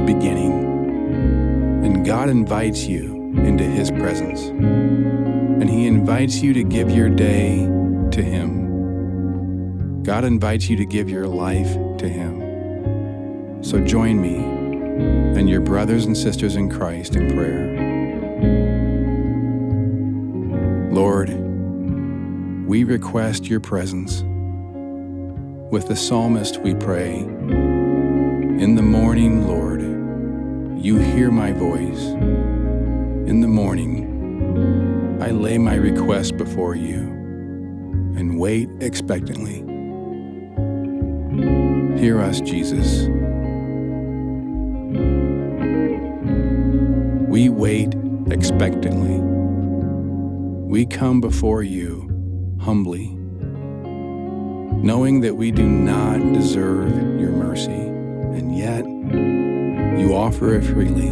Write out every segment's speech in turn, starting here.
beginning. And God invites you into His presence. And He invites you to give your day to Him. God invites you to give your life to Him. So join me and your brothers and sisters in Christ in prayer. Lord, we request your presence. With the psalmist, we pray, In the morning, Lord, you hear my voice. In the morning, I lay my request before you and wait expectantly. Hear us, Jesus. We wait expectantly. We come before you humbly knowing that we do not deserve your mercy, and yet you offer it freely.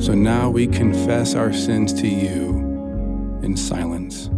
So now we confess our sins to you in silence.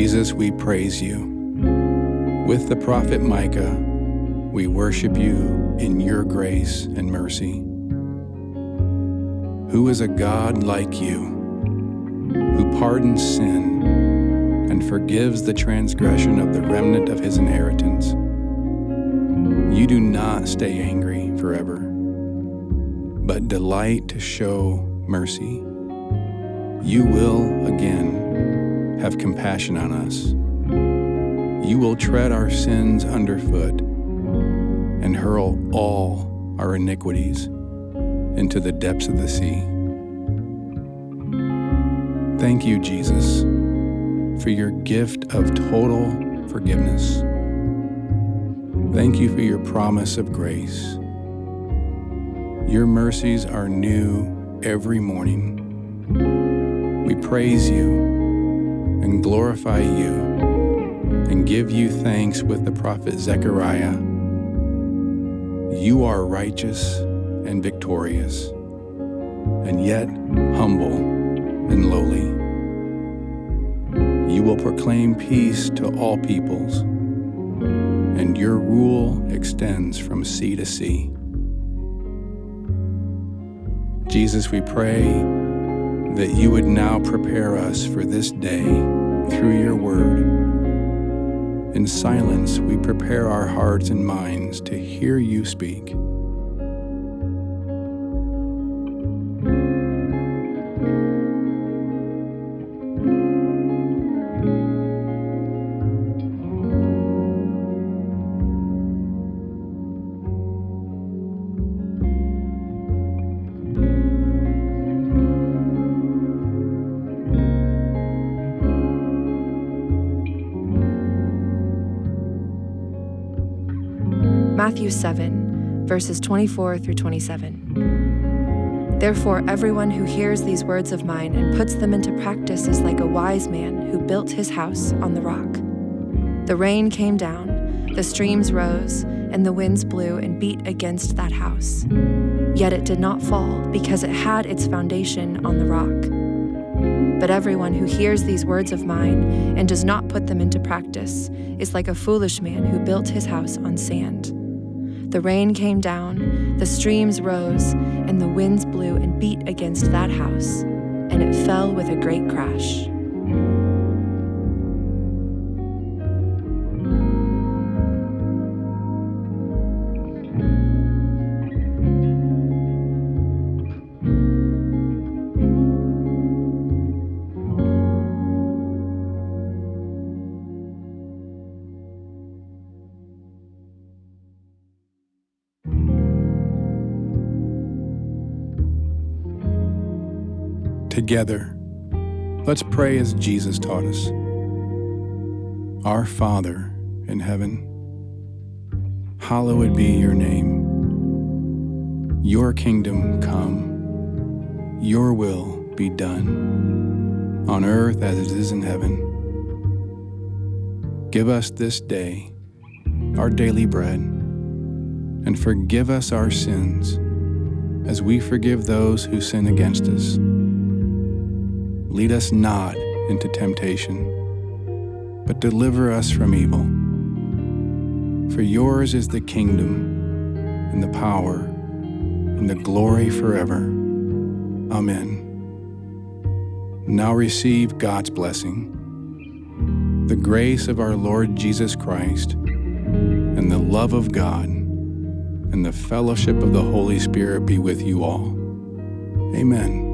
Jesus, we praise you. With the prophet Micah, we worship you in your grace and mercy. Who is a God like you, who pardons sin and forgives the transgression of the remnant of his inheritance? You do not stay angry forever, but delight to show mercy. You will again have compassion on us. You will tread our sins underfoot and hurl all our iniquities into the depths of the sea. Thank you, Jesus, for your gift of total forgiveness. Thank you for your promise of grace. Your mercies are new every morning. We praise you and glorify you and give you thanks with the prophet Zechariah. You are righteous and victorious, and yet humble and lowly. You will proclaim peace to all peoples, and your rule extends from sea to sea. Jesus, we pray that you would now prepare us for this day through your word. In silence, we prepare our hearts and minds to hear you speak. Matthew 7, verses 24 through 27. Therefore, everyone who hears these words of mine and puts them into practice is like a wise man who built his house on the rock. The rain came down, the streams rose, and the winds blew and beat against that house. Yet it did not fall because it had its foundation on the rock. But everyone who hears these words of mine and does not put them into practice is like a foolish man who built his house on sand. The rain came down, the streams rose, and the winds blew and beat against that house, and it fell with a great crash. Together, let's pray as Jesus taught us. Our Father in heaven, hallowed be your name. Your kingdom come, your will be done, on earth as it is in heaven. Give us this day our daily bread, and forgive us our sins as we forgive those who sin against us. Lead us not into temptation, but deliver us from evil. For yours is the kingdom, and the power, and the glory forever. Amen. Now receive God's blessing the grace of our Lord Jesus Christ, and the love of God, and the fellowship of the Holy Spirit be with you all. Amen.